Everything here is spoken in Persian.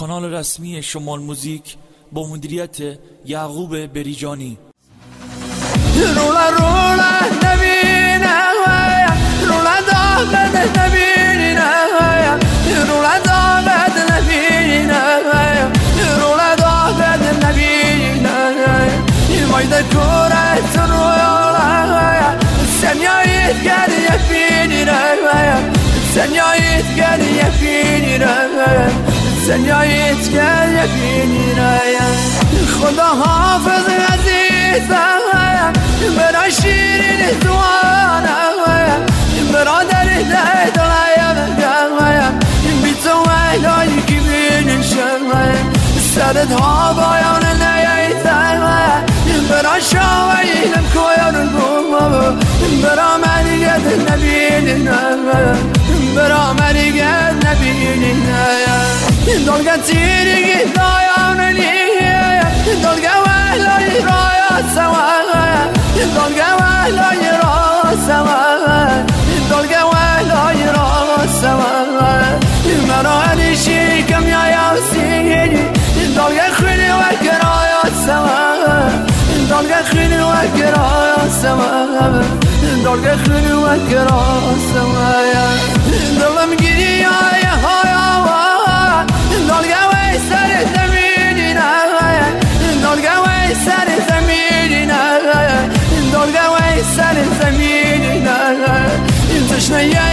کانال رسمی شمال موزیک با مدیریت یعقوب بریجانی. رولا رولا نبینه نبینه رولا دامد سنیایت گری یفینیره خدا حافظ عزیزم برای شیرین دوانه برادر ده دلایم بی تو ویلایی که بینشم سرت ها بایان نیایتم برا شاویلم کویان بوم برا مریگت نبینیم دلگه تیری دایان لیه دلگه وحلای رایا سواغه دلگه وحلای را سواغه و کرایا سواغه دلم вечная